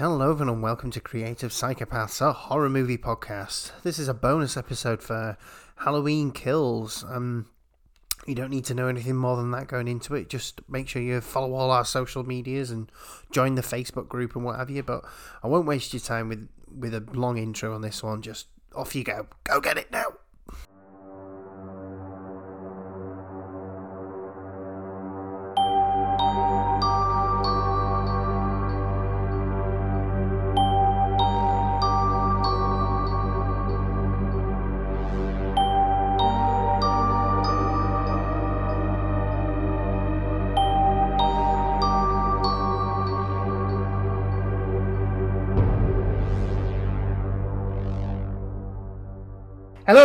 Hello, everyone, and welcome to Creative Psychopaths, a horror movie podcast. This is a bonus episode for Halloween Kills. Um, you don't need to know anything more than that going into it. Just make sure you follow all our social medias and join the Facebook group and what have you. But I won't waste your time with with a long intro on this one. Just off you go. Go get it now.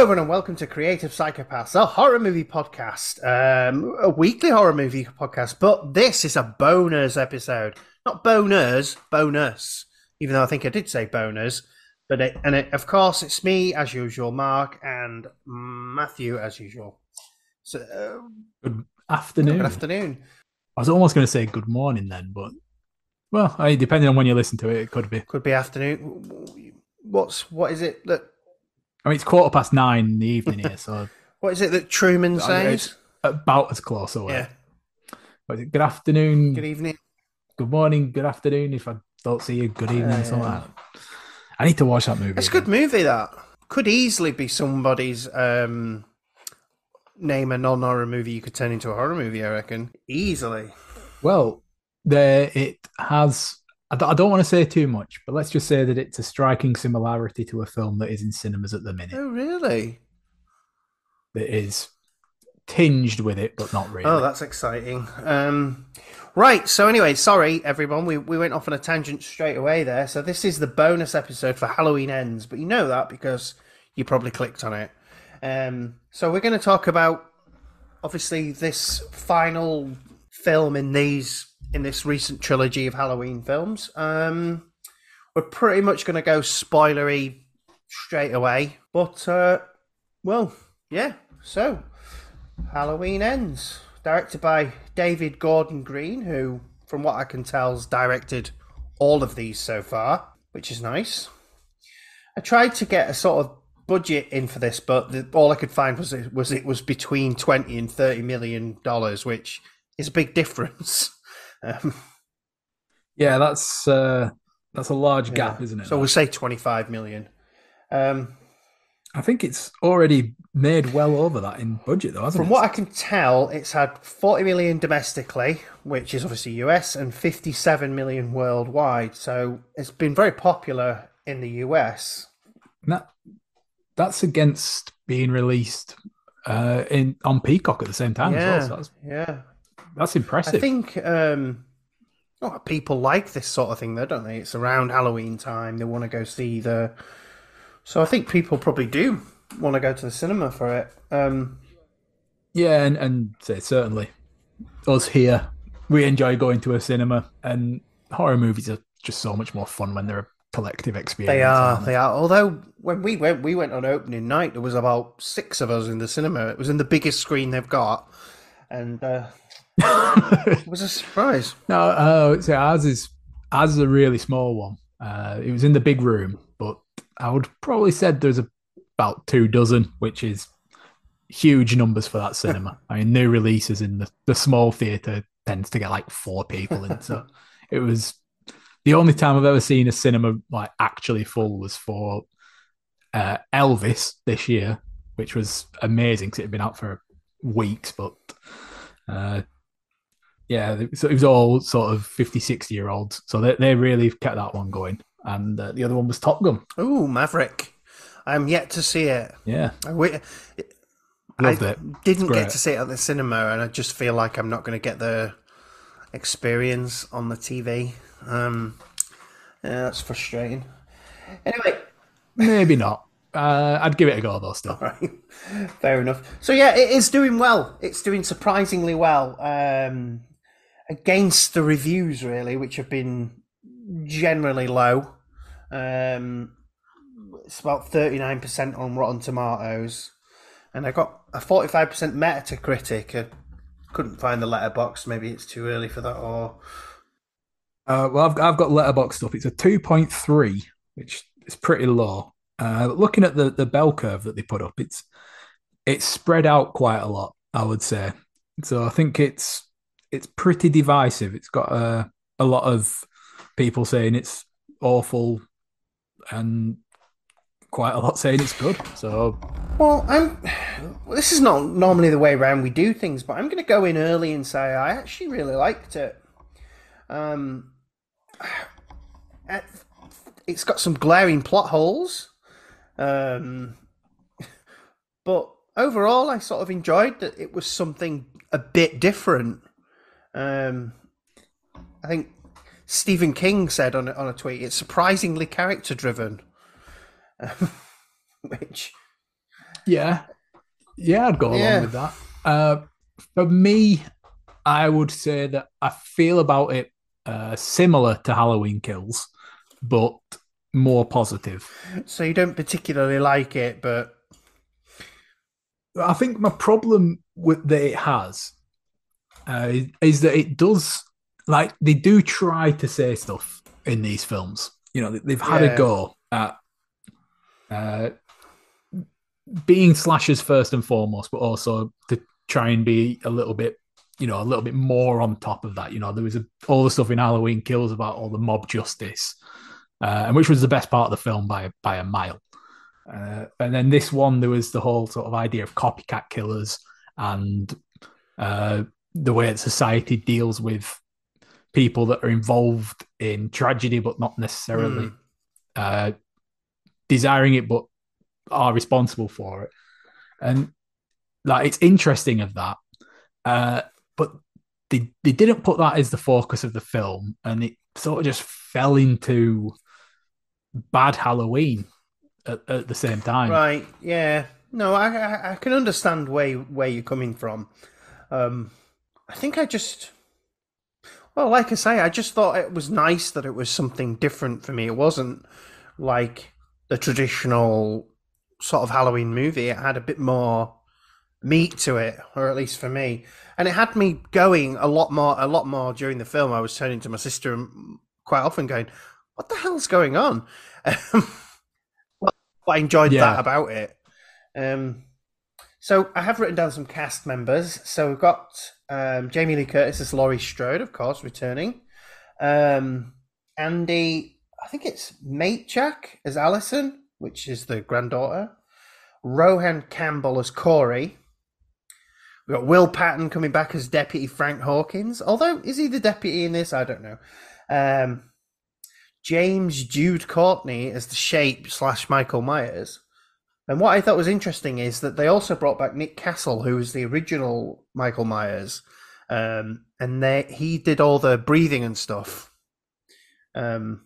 Everyone, and welcome to Creative Psychopaths, a horror movie podcast, um, a weekly horror movie podcast. But this is a bonus episode, not boners, bonus. Even though I think I did say boners, but it, and it, of course it's me as usual, Mark and Matthew as usual. So, uh, Good afternoon. good afternoon. I was almost going to say good morning then, but well, I, depending on when you listen to it, it could be. Could be afternoon. What's what is it that I mean, it's quarter past nine in the evening here, so what is it that Truman says? about as close away. Yeah. But good afternoon, Good evening. good, morning, good afternoon. If I don't see you, good evening, Yeah, something like that. I need to watch that movie. It's a good movie. That could easily be somebody's um, name a non-horror movie you could turn into a horror movie. I reckon easily. Well, there it has. I don't, I don't want to say too much, but let's just say that it's a striking similarity to a film that is in cinemas at the minute. Oh, really? That is tinged with it, but not really. Oh, that's exciting. Um, right. So anyway, sorry everyone. We we went off on a tangent straight away there. So this is the bonus episode for Halloween Ends, but you know that because you probably clicked on it. Um, so we're going to talk about obviously this final film in these in this recent trilogy of Halloween films. Um, we're pretty much going to go spoilery straight away, but uh, well, yeah. So Halloween Ends, directed by David Gordon Green, who, from what I can tell, has directed all of these so far, which is nice. I tried to get a sort of budget in for this, but the, all I could find was it was it was between twenty and thirty million dollars, which is a big difference. Um, Yeah, that's uh, that's a large gap, yeah. isn't it? So we'll say twenty-five million. Um, I think it's already made well over that in budget, though, hasn't it? From it? what I can tell, it's had 40 million domestically, which is obviously US, and 57 million worldwide. So it's been very popular in the US. And that that's against being released uh, in on Peacock at the same time yeah, as well. So that's yeah. That's impressive. I think um, oh, people like this sort of thing, though, don't they? It's around Halloween time. They want to go see the. So I think people probably do want to go to the cinema for it. Um, yeah, and and say certainly us here, we enjoy going to a cinema, and horror movies are just so much more fun when they're a collective experience. They are, aren't they are. Although when we went, we went on opening night. There was about six of us in the cinema. It was in the biggest screen they've got, and uh, it was a surprise. No, uh, so ours is ours is a really small one. Uh, it was in the big room, but I would probably said there's about two dozen, which is huge numbers for that cinema. I mean, new releases in the, the small theater tends to get like four people in. So it was the only time I've ever seen a cinema like actually full was for uh, Elvis this year, which was amazing because it had been out for weeks, but uh, yeah, so it was all sort of 50, 60 year olds. So they, they really kept that one going. And uh, the other one was Top Gun. Ooh, Maverick. I'm yet to see it. Yeah, I, wi- loved I it. didn't get to see it at the cinema, and I just feel like I'm not going to get the experience on the TV. Um, yeah, that's frustrating. Anyway, Maybe not. Uh, I'd give it a go though. Still, Right. Fair enough. So yeah, it is doing well. It's doing surprisingly well um, against the reviews, really, which have been generally low. Um, it's about thirty nine percent on Rotten Tomatoes, and I got a forty five percent Metacritic. I couldn't find the Letterboxd. Maybe it's too early for that, or Uh, well, I've, I've got Letterboxd stuff. It's a 2.3, which is pretty low. Uh, looking at the, the bell curve that they put up, it's it's spread out quite a lot, I would say. So I think it's it's pretty divisive. It's got a, a lot of people saying it's awful and quite a lot saying it's good. So Well, I'm. This is not normally the way around we do things, but I'm going to go in early and say I actually really liked it. Um, it's got some glaring plot holes, um, but overall, I sort of enjoyed that it was something a bit different. Um, I think Stephen King said on a, on a tweet, "It's surprisingly character driven," which yeah, yeah, I'd go along Yeah. with that. Uh, for me, I would say that I feel about it uh, similar to Halloween Kills, but more positive. so you don't particularly like it, but I think my problem with that it has uh, is- that it does like they do try to say stuff in these films. You know, they- they've had Yeah. a go at uh, being slashers first and foremost, but also to try and be a little bit, you know, a little bit more on top of that. You know, there was a, all the stuff in Halloween Kills about all the mob justice, uh, and which was the best part of the film by by a mile. Uh, and then this one, there was the whole sort of idea of copycat killers and uh, the way that society deals with people that are involved in tragedy, but not necessarily Hmm. uh, desiring it, but are responsible for it. And like, it's interesting of that, uh, but they they didn't put that as the focus of the film, and it sort of just fell into bad Halloween at, at the same time. right, yeah, no, I, I I can understand where where you're coming from. Um, I think I just, well, like I say, I just thought it was nice that it was something different for me. It wasn't like the traditional sort of Halloween movie. It had a bit more meat to it, or at least for me, and it had me going a lot more, a lot more during the film. I was turning to my sister and quite often going, "What the hell's going on?" Um, well, I enjoyed Yeah. that about it. Um, so I have written down some cast members. So we've got um, Jamie Lee Curtis as Laurie Strode, of course, returning. Um, Andy, I think it's Matichak as Allison, which is the granddaughter. Rohan Campbell as Corey. We've got Will Patton coming back as Deputy Frank Hawkins. Although, is he the deputy in this? I don't know. Um, James Jude Courtney as the Shape slash Michael Myers. And what I thought was interesting is that they also brought back Nick Castle, who was the original Michael Myers, um, and they he did all the breathing and stuff. Um,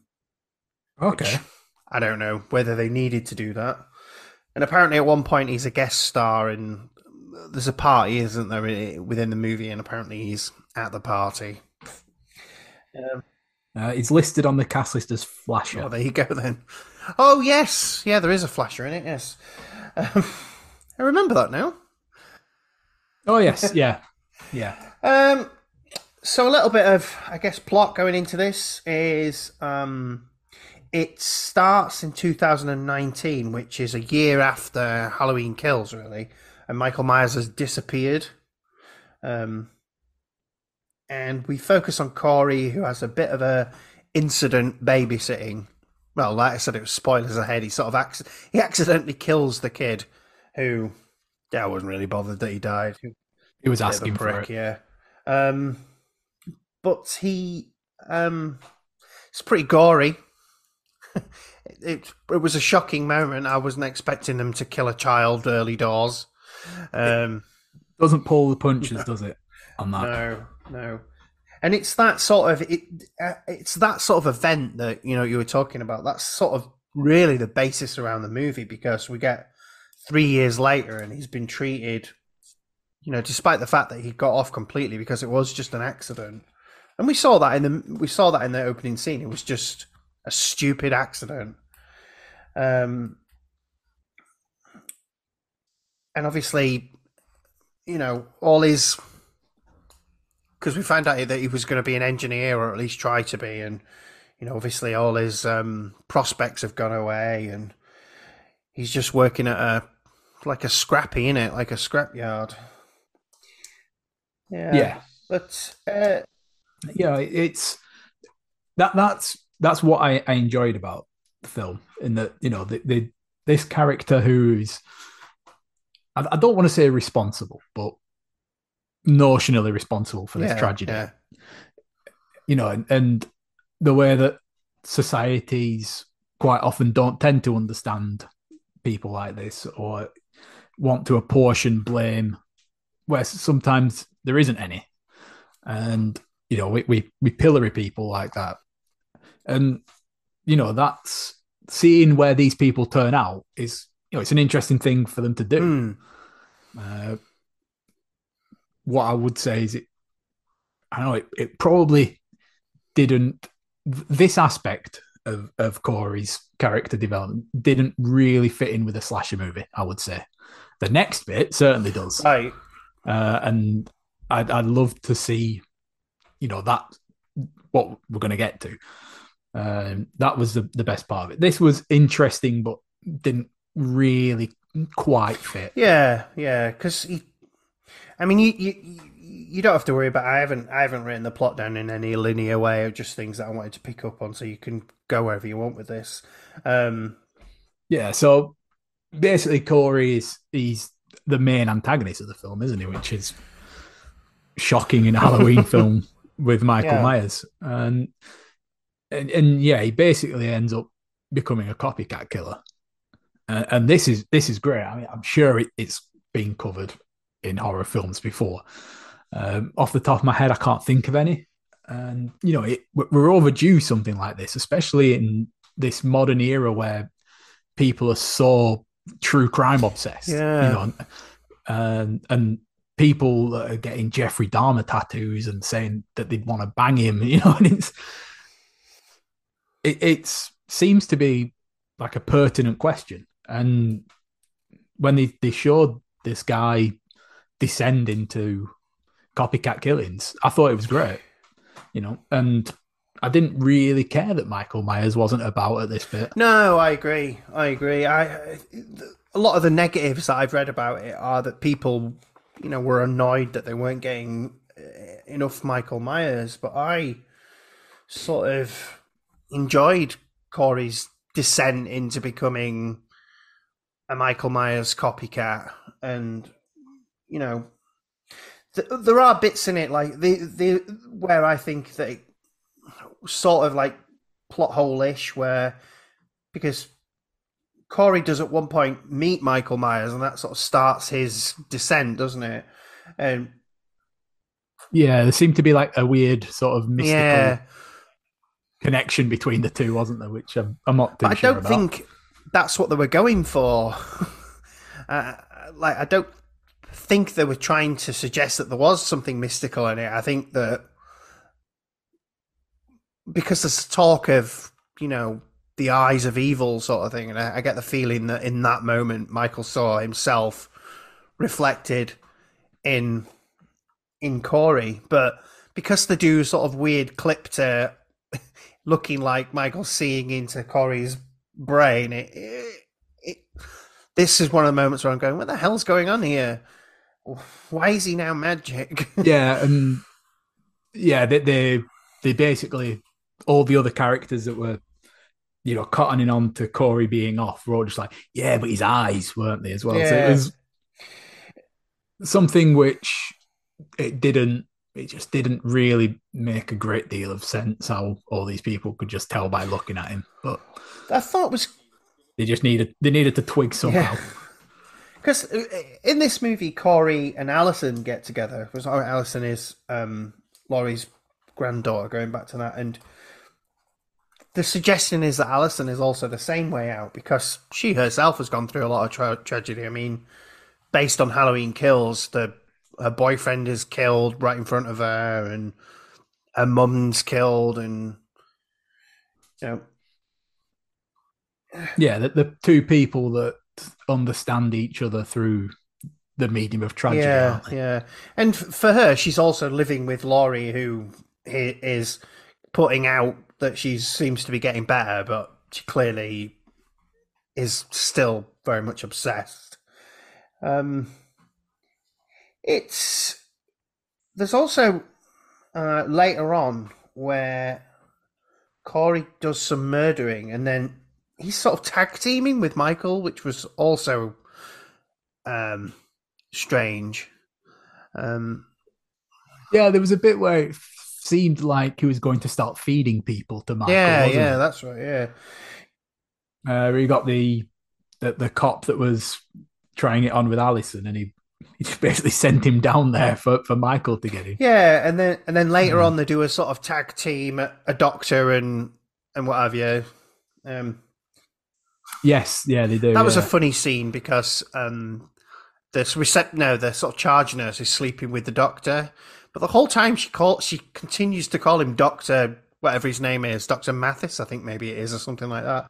Okay. I don't know whether they needed to do that. And apparently, at one point, he's a guest star, and there's a party, isn't there, within the movie? And apparently, he's at the party. Um, Uh, it's listed on the cast list as Flasher. Oh, there you go then. Oh yes, yeah, there is a flasher in it. Yes, um, I remember that now. Oh yes, yeah, yeah. Um, so a little bit of, I guess, plot going into this is um, it starts in 2019, which is a year after Halloween Kills, really, and Michael Myers has disappeared. Um, and we focus on Corey, who has a bit of a incident babysitting. Well, like I said, it was spoilers ahead. He sort of acc- he accidentally kills the kid, who yeah, I wasn't really bothered that he died. He was Bit of a asking for it. yeah. Um, but he, um, it's pretty gory. it, it it was a shocking moment. I wasn't expecting them to kill a child early doors. Um, Doesn't pull the punches, does it? On that. no, no. And it's that sort of it. Uh, it's that sort of event that you know you were talking about. That's sort of really the basis around the movie because we get three years later and he's been treated. You know, despite the fact that he got off completely because it was just an accident, and we saw that in the we saw that in the opening scene. It was just a stupid accident. Um, and obviously, you know, all his because we found out that he was going to be an engineer or at least try to be, and you know, obviously all his um, prospects have gone away, and he's just working at a like a scrappy in it, like a scrapyard. Yeah, Yeah. but uh, yeah, it's that that's that's what I, I enjoyed about the film. In that you know the, the this character who's I, I don't want to say responsible, but notionally responsible for this yeah, tragedy. yeah. You know, and, and the way that societies quite often don't tend to understand people like this or want to apportion blame where sometimes there isn't any. And you know, we, we we pillory people like that. And you know, that's seeing where these people turn out is you know, it's an interesting thing for them to do. Hmm. Uh, what I would say is it I know it, it probably didn't this aspect of, of Corey's character development didn't really fit in with a slasher movie, I would say. The next bit certainly does. Right. Uh, and I'd, I'd love to see, you know, that what we're going to get to. Um, that was the, the best part of it. This was interesting, but didn't really quite fit. Yeah, yeah, because I mean, you, you you don't have to worry about. I haven't I haven't written the plot down in any linear way of just things that I wanted to pick up on, so you can go wherever you want with this. Um, Yeah, so basically, Corey is he's the main antagonist of the film, isn't he? Which is shocking in a Halloween film with Michael Yeah. Myers, and, and and yeah, he basically ends up becoming a copycat killer. Uh, and this is this is great. I mean, I'm sure it, it's been covered in horror films before. Um, off the top of my head, I can't think of any. And you know, it, we're overdue something like this, especially in this modern era where people are so true crime obsessed. Yeah. You know, and and people are getting Jeffrey Dahmer tattoos and saying that they'd want to bang him. You know, and it's it it's seems to be like a pertinent question. And when they, they showed this guy descend into copycat killings, I thought it was great. You know, and I didn't really care that Michael Myers wasn't about at this bit. no, I agree. I agree. I a lot of the negatives that I've read about it are that people, you know, were annoyed that they weren't getting uh, enough Michael Myers, but I sort of enjoyed Corey's descent into becoming a Michael Myers copycat, and you know, th- there are bits in it like the the where I think that it sort of like plot hole ish, where because Corey does at one point meet Michael Myers, and that sort of starts his descent, doesn't it? And Yeah, there seemed to be like a weird sort of mystical yeah, connection between the two, wasn't there? Which I'm, I'm not I sure don't about. think that's what they were going for. uh, like, I don't think they were trying to suggest that there was something mystical in it. I think that because there's talk of, you know, the eyes of evil sort of thing, and I, I get the feeling that in that moment, Michael saw himself reflected in in Corey, but because they do sort of weird clip to looking like Michael seeing into Corey's brain, it, it, it this is one of the moments where I'm going, what the hell's going on here? Why is he now magic? yeah, and yeah, they, they they basically all the other characters that were you know cottoning on to Corey being off were all just like, yeah, but his eyes weren't they as well? So it was something which it didn't. It just didn't really make a great deal of sense how all these people could just tell by looking at him, but I thought was they just needed they needed to twig somehow. because in this movie, Corey and Allison get together. Because Allison is um, Laurie's granddaughter, going back to that, and the suggestion is that Allison is also the same way out because she herself has gone through a lot of tra- tragedy. I mean, based on Halloween Kills, the her boyfriend is killed right in front of her, and her mum's killed, and you know, yeah, the, the two people that understand each other through the medium of tragedy. yeah, yeah. And for her, she's also living with Laurie, who is putting out that she seems to be getting better, but she clearly is still very much obsessed. Um, it's there's also uh, later on where Corey does some murdering, and then he's sort of tag teaming with Michael, which was also um, strange. Um, Yeah, there was a bit where it seemed like he was going to start feeding people to Michael. yeah, yeah, it? that's right. Yeah, Uh, you got the, the the cop that was trying it on with Allison, and he, he just basically sent him down there for, for Michael to get him. yeah, and then and then later Mhm. on they do a sort of tag team, a, a doctor and and what have you. Um, Yes, yeah, they do. that was a funny scene because um, this recept no, the sort of charge nurse is sleeping with the doctor, but the whole time she call she continues to call him Doctor whatever his name is, Doctor Mathis, I think maybe it is or something like that.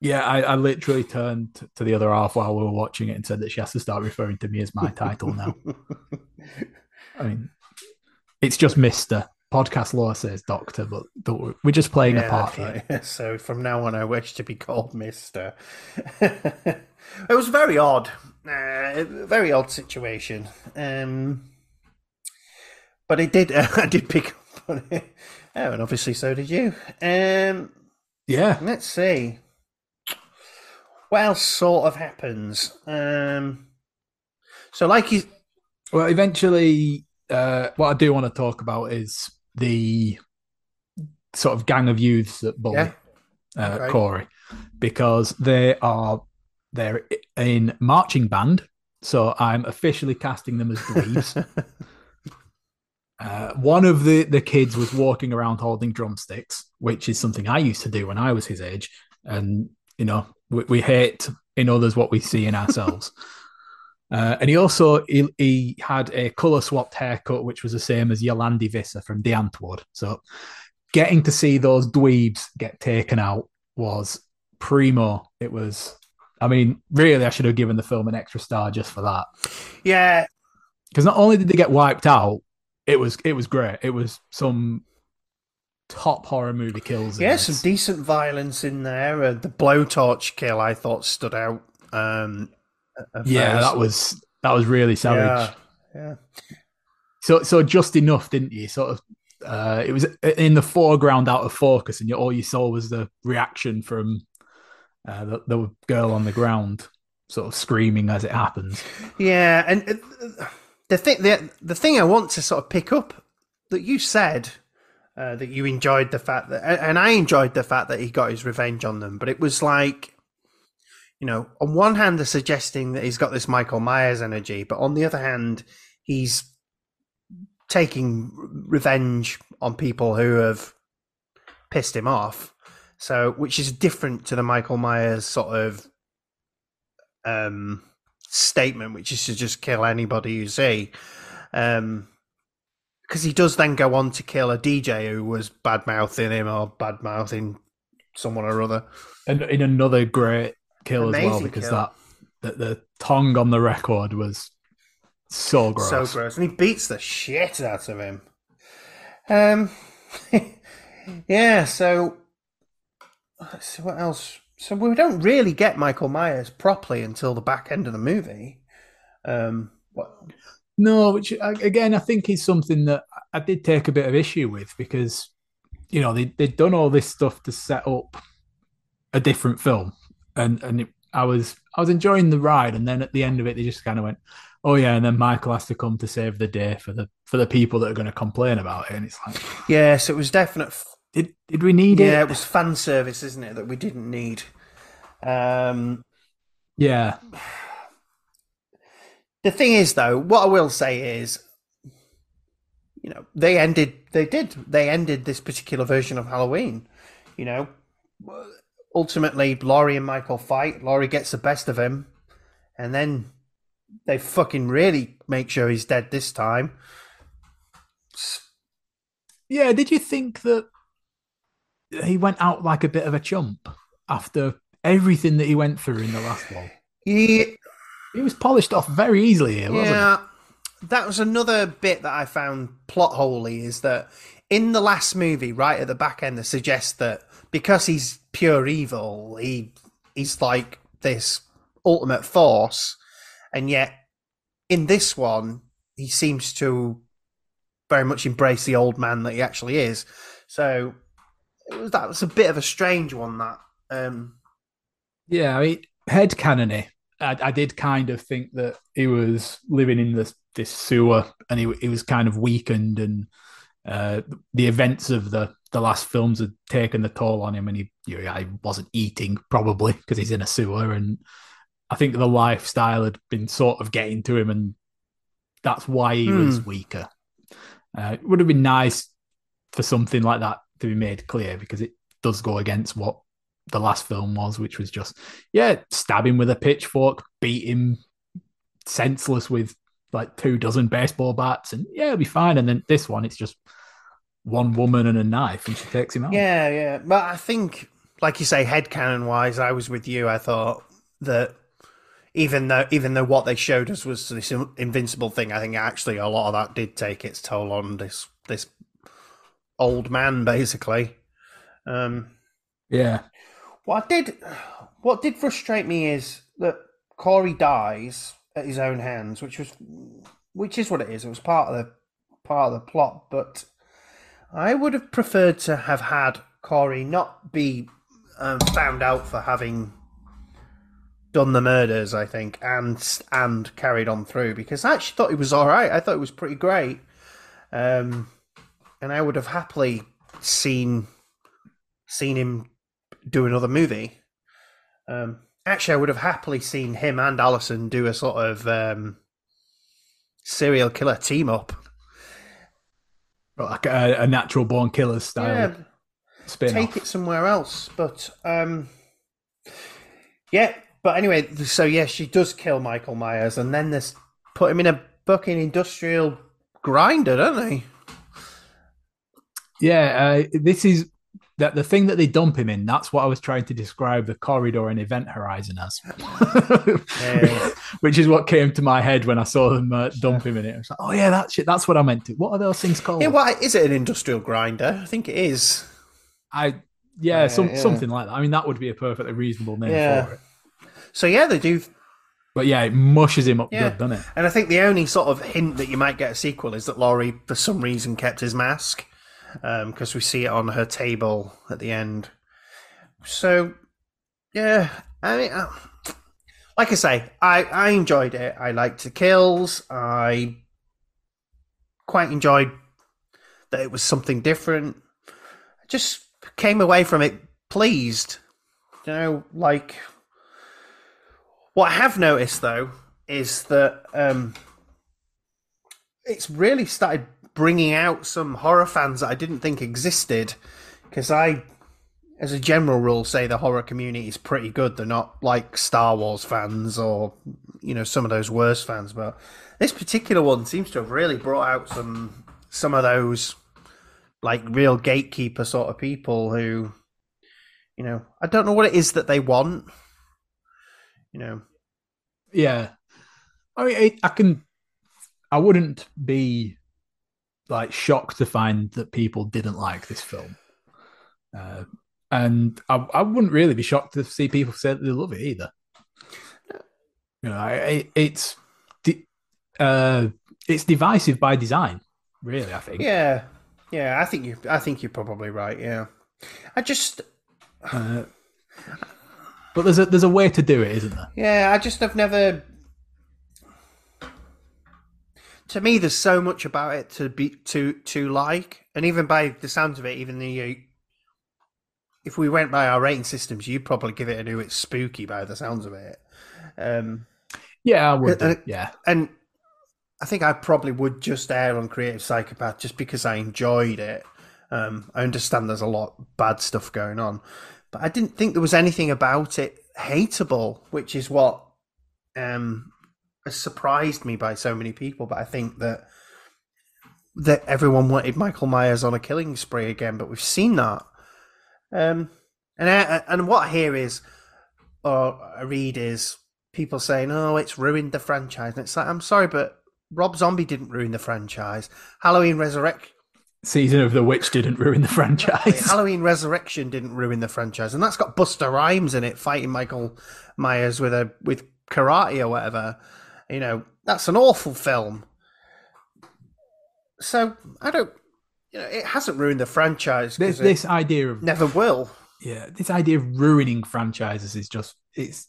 yeah. I, I literally turned to the other half while we were watching it and said that she has to start referring to me as my title now. I mean, it's just Mister. Podcast law says Doctor, but don't we're just playing a part here. right. So from now on, I wish to be called Mister. it was very odd, uh, very odd situation. Um, but it did. I did pick up on it, oh, and obviously so did you. Um, Yeah, let's see what else sort of happens. Um, so, like you, Well, eventually, uh, what I do want to talk about is the sort of gang of youths that bully Yeah. uh. Corey because they are they're in marching band. So I'm officially casting them as dweebs. uh, one of the the kids was walking around holding drumsticks, which is something I used to do when I was his age, and you know we, we hate in others what we see in ourselves. Uh, and he also he, he had a color swapped haircut, which was the same as Yolandi Visser from Die Antwoord. So getting to see those dweebs get taken out was primo. It was, I mean, really, I should have given the film an extra star just for that. yeah, Because not only did they get wiped out, it was it was great. It was some top horror movie kills. yeah, some decent violence in there. Uh, the blowtorch kill I thought stood out. Um, yeah, that was that was really savage. Yeah, yeah. So so just enough, didn't you? Sort of. Uh, it was in the foreground, out of focus, and you, all you saw was the reaction from uh, the, the girl on the ground, sort of screaming as it happens. Yeah, and uh, the thing the the thing I want to sort of pick up that you said uh, that you enjoyed the fact that, and I enjoyed the fact that he got his revenge on them, but it was like, you know, on one hand they're suggesting that he's got this Michael Myers energy, but on the other hand, he's taking revenge on people who have pissed him off. So, which is different to the Michael Myers sort of um, statement, which is to just kill anybody you see. Um, because he does then go on to kill a DJ who was bad mouthing him or bad mouthing someone or other. And in another great kill as well, because kill. that the, the tongue on the record was so gross. So gross, and he beats the shit out of him. Um, yeah. So let's see what else. So we don't really get Michael Myers properly until the back end of the movie. Um, what? No, which again I think is something that I did take a bit of issue with because you know they they'd done all this stuff to set up a different film, and and it, I was I was enjoying the ride, and then at the end of it they just kind of went, oh yeah, and then Michael has to come to save the day for the for the people that are going to complain about it, and it's like, Yes, it was definite. did did we need Yeah, it? Yeah, it was fan service, isn't it? That we didn't need. Um, Yeah, the thing is, though, what I will say is, you know, they ended. They did. They ended this particular version of Halloween. You know, ultimately, Laurie and Michael fight. Laurie gets the best of him, and then they fucking really make sure he's dead this time. yeah. Did you think that he went out like a bit of a chump after everything that he went through in the last one? Yeah, He was polished off very easily here, wasn't yeah, that was another bit that I found plot holey is that in the last movie, right at the back end, they suggest that because he's pure evil, he he's like this ultimate force, and yet in this one, he seems to very much embrace the old man that he actually is. So it was that was a bit of a strange one. That um. Yeah, I mean, head canony. I, I did kind of think that he was living in this this sewer, and he he was kind of weakened, and uh, the events of the the last films had taken the toll on him, and he you know, he wasn't eating probably because he's in a sewer, and I think the lifestyle had been sort of getting to him, and that's why he Hmm. was weaker. Uh, it would have been nice for something like that to be made clear because it does go against what the last film was, which was just yeah, stab him with a pitchfork, beat him senseless with like two dozen baseball bats, and yeah, it'll be fine. And then this one, it's just one woman and a knife, and she takes him out. Yeah, yeah. But I think, like you say, headcanon wise, I was with you. I thought that even though even though what they showed us was this invincible thing, I think actually a lot of that did take its toll on this this old man, basically. Um, yeah, what did what did frustrate me is that Corey dies at his own hands, which was which is what it is. It was part of the part of the plot, but I would have preferred to have had Corey not be um, found out for having done the murders. I think and and carried on through because I actually thought it was all right. I thought it was pretty great, um, and I would have happily seen seen him do another movie. Um, actually, I would have happily seen him and Allison do a sort of um, serial killer team up. Like a, a natural born killer style Yeah, spin take it somewhere else. But um, yeah, but anyway, so yeah, she does kill Michael Myers, and then this put him in a fucking industrial grinder, don't they? Yeah, uh, this is that the thing that they dump him in. That's what I was trying to describe the corridor in Event Horizon as, Yeah. which is what came to my head when I saw them uh, dump him in it. I was like, oh yeah, that's it. That's what I meant to. What are those things called? yeah, why is it an industrial grinder? I think it is. I yeah, Yeah, some, yeah. something like that. I mean, that would be a perfectly reasonable name Yeah. for it. So yeah, they do But yeah, it mushes him up Yeah. good, doesn't it? And I think the only sort of hint that you might get a sequel is that Laurie, for some reason, kept his mask because we see it on her table at the end. So, yeah, I mean, uh, like I say, I, I enjoyed it. I liked the kills. I quite enjoyed that it was something different. I just came away from it pleased. You know, like what I have noticed though is that um, it's really started bringing out some horror fans that I didn't think existed. Because I, as a general rule, say the horror community is pretty good. They're not like Star Wars fans or you know some of those worst fans, but this particular one seems to have really brought out some some of those like real gatekeeper sort of people who you know I don't know what it is that they want. You know, Yeah, I mean, I can. I wouldn't be like shocked to find that people didn't like this film, uh, and I, I wouldn't really be shocked to see people say that they love it either. You know, I, it, it's di- uh, it's divisive by design, really. I think. Yeah, yeah. I think you. I think you're probably right. Yeah. I just. Uh, but there's a there's a way to do it, isn't there? Yeah. I just have never. To me, there's so much about it to be to to like, and even by the sounds of it, even the. uh, If we went by our rating systems, you'd probably give it a new. It's spooky by the sounds of it. Um, Yeah, I would. Do, yeah, and I think I probably would just err on Creative Psychopath just because I enjoyed it. Um, I understand there's a lot of bad stuff going on, but I didn't think there was anything about it hateable, which is what um, has surprised me by so many people. But I think that that everyone wanted Michael Myers on a killing spree again, but we've seen that. Um, and I, and what I hear is, or I read is, people saying, "Oh, it's ruined the franchise." And it's like, I'm sorry, but Rob Zombie didn't ruin the franchise. Halloween Resurrection. Season of the Witch didn't ruin the franchise. Halloween Resurrection didn't ruin the franchise, and that's got Busta Rhymes in it fighting Michael Myers with a with karate or whatever. You know, that's an awful film. So I don't, you know, it hasn't ruined the franchise. This, this idea of never will. yeah, this idea of ruining franchises is just it's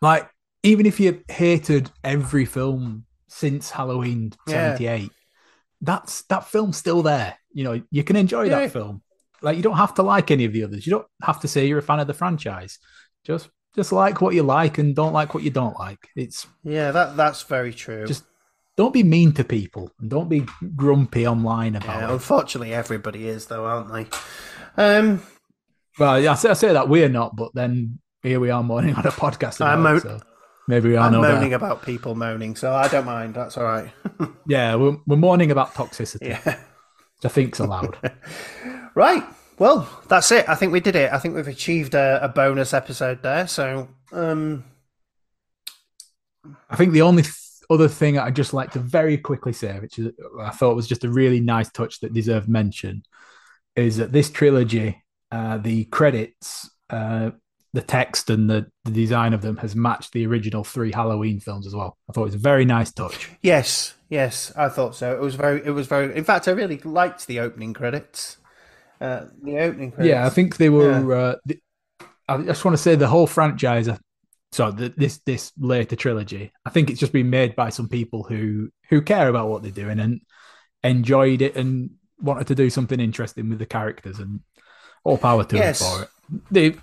like even if you hated every film since Halloween Yeah. '78, that's that film's still there. You know, you can enjoy Yeah. that film. Like you don't have to like any of the others. You don't have to say you're a fan of the franchise. Just just like what you like and don't like what you don't like. It's Yeah, that that's very true. Just- don't be mean to people and don't be grumpy online about yeah, it. unfortunately, everybody is though, aren't they? Um, Well, yeah, I say, I say that we're not, but then here we are moaning on a podcast. About I'm mo- so maybe we are I'm no better. moaning about people moaning, so I don't mind. That's all right. Yeah, we're, we're mourning about toxicity, yeah. which I think's allowed. Right. Well, that's it. I think we did it. I think we've achieved a, a bonus episode there. So, um, I think the only th- other thing I'd just like to very quickly say, which is I thought was just a really nice touch that deserved mention, is that this trilogy, uh, the credits, uh, the text, and the, the design of them has matched the original three Halloween films as well. I thought it was a very nice touch. yes, yes, I thought so. It was very, it was very. In fact, I really liked the opening credits. Uh, the opening credits. Yeah, I think they were. Uh, the, I just want to say the whole franchise. So the, this this later trilogy, I think it's just been made by some people who who care about what they're doing and enjoyed it and wanted to do something interesting with the characters and all power to Yes. them for it. They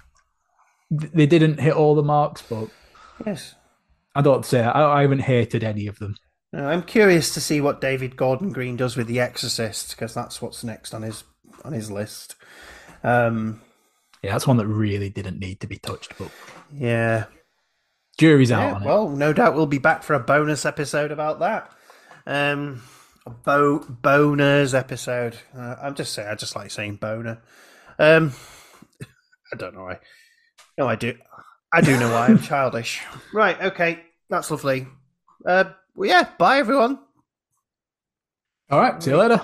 they didn't hit all the marks, but Yes. I don't say I, I haven't hated any of them. I'm curious to see what David Gordon Green does with The Exorcist because that's what's next on his on his list. Um, Yeah, that's one that really didn't need to be touched, but yeah. jury's out Yeah, on it. well, no doubt we'll be back for a bonus episode about that. Um, a bo- boners episode. Uh, I'm just saying. I just like saying boner. Um, I don't know why. No, I do. I do know why. I'm childish. Right. Okay. That's lovely. Uh, well, yeah. Bye, everyone. All right, see you later.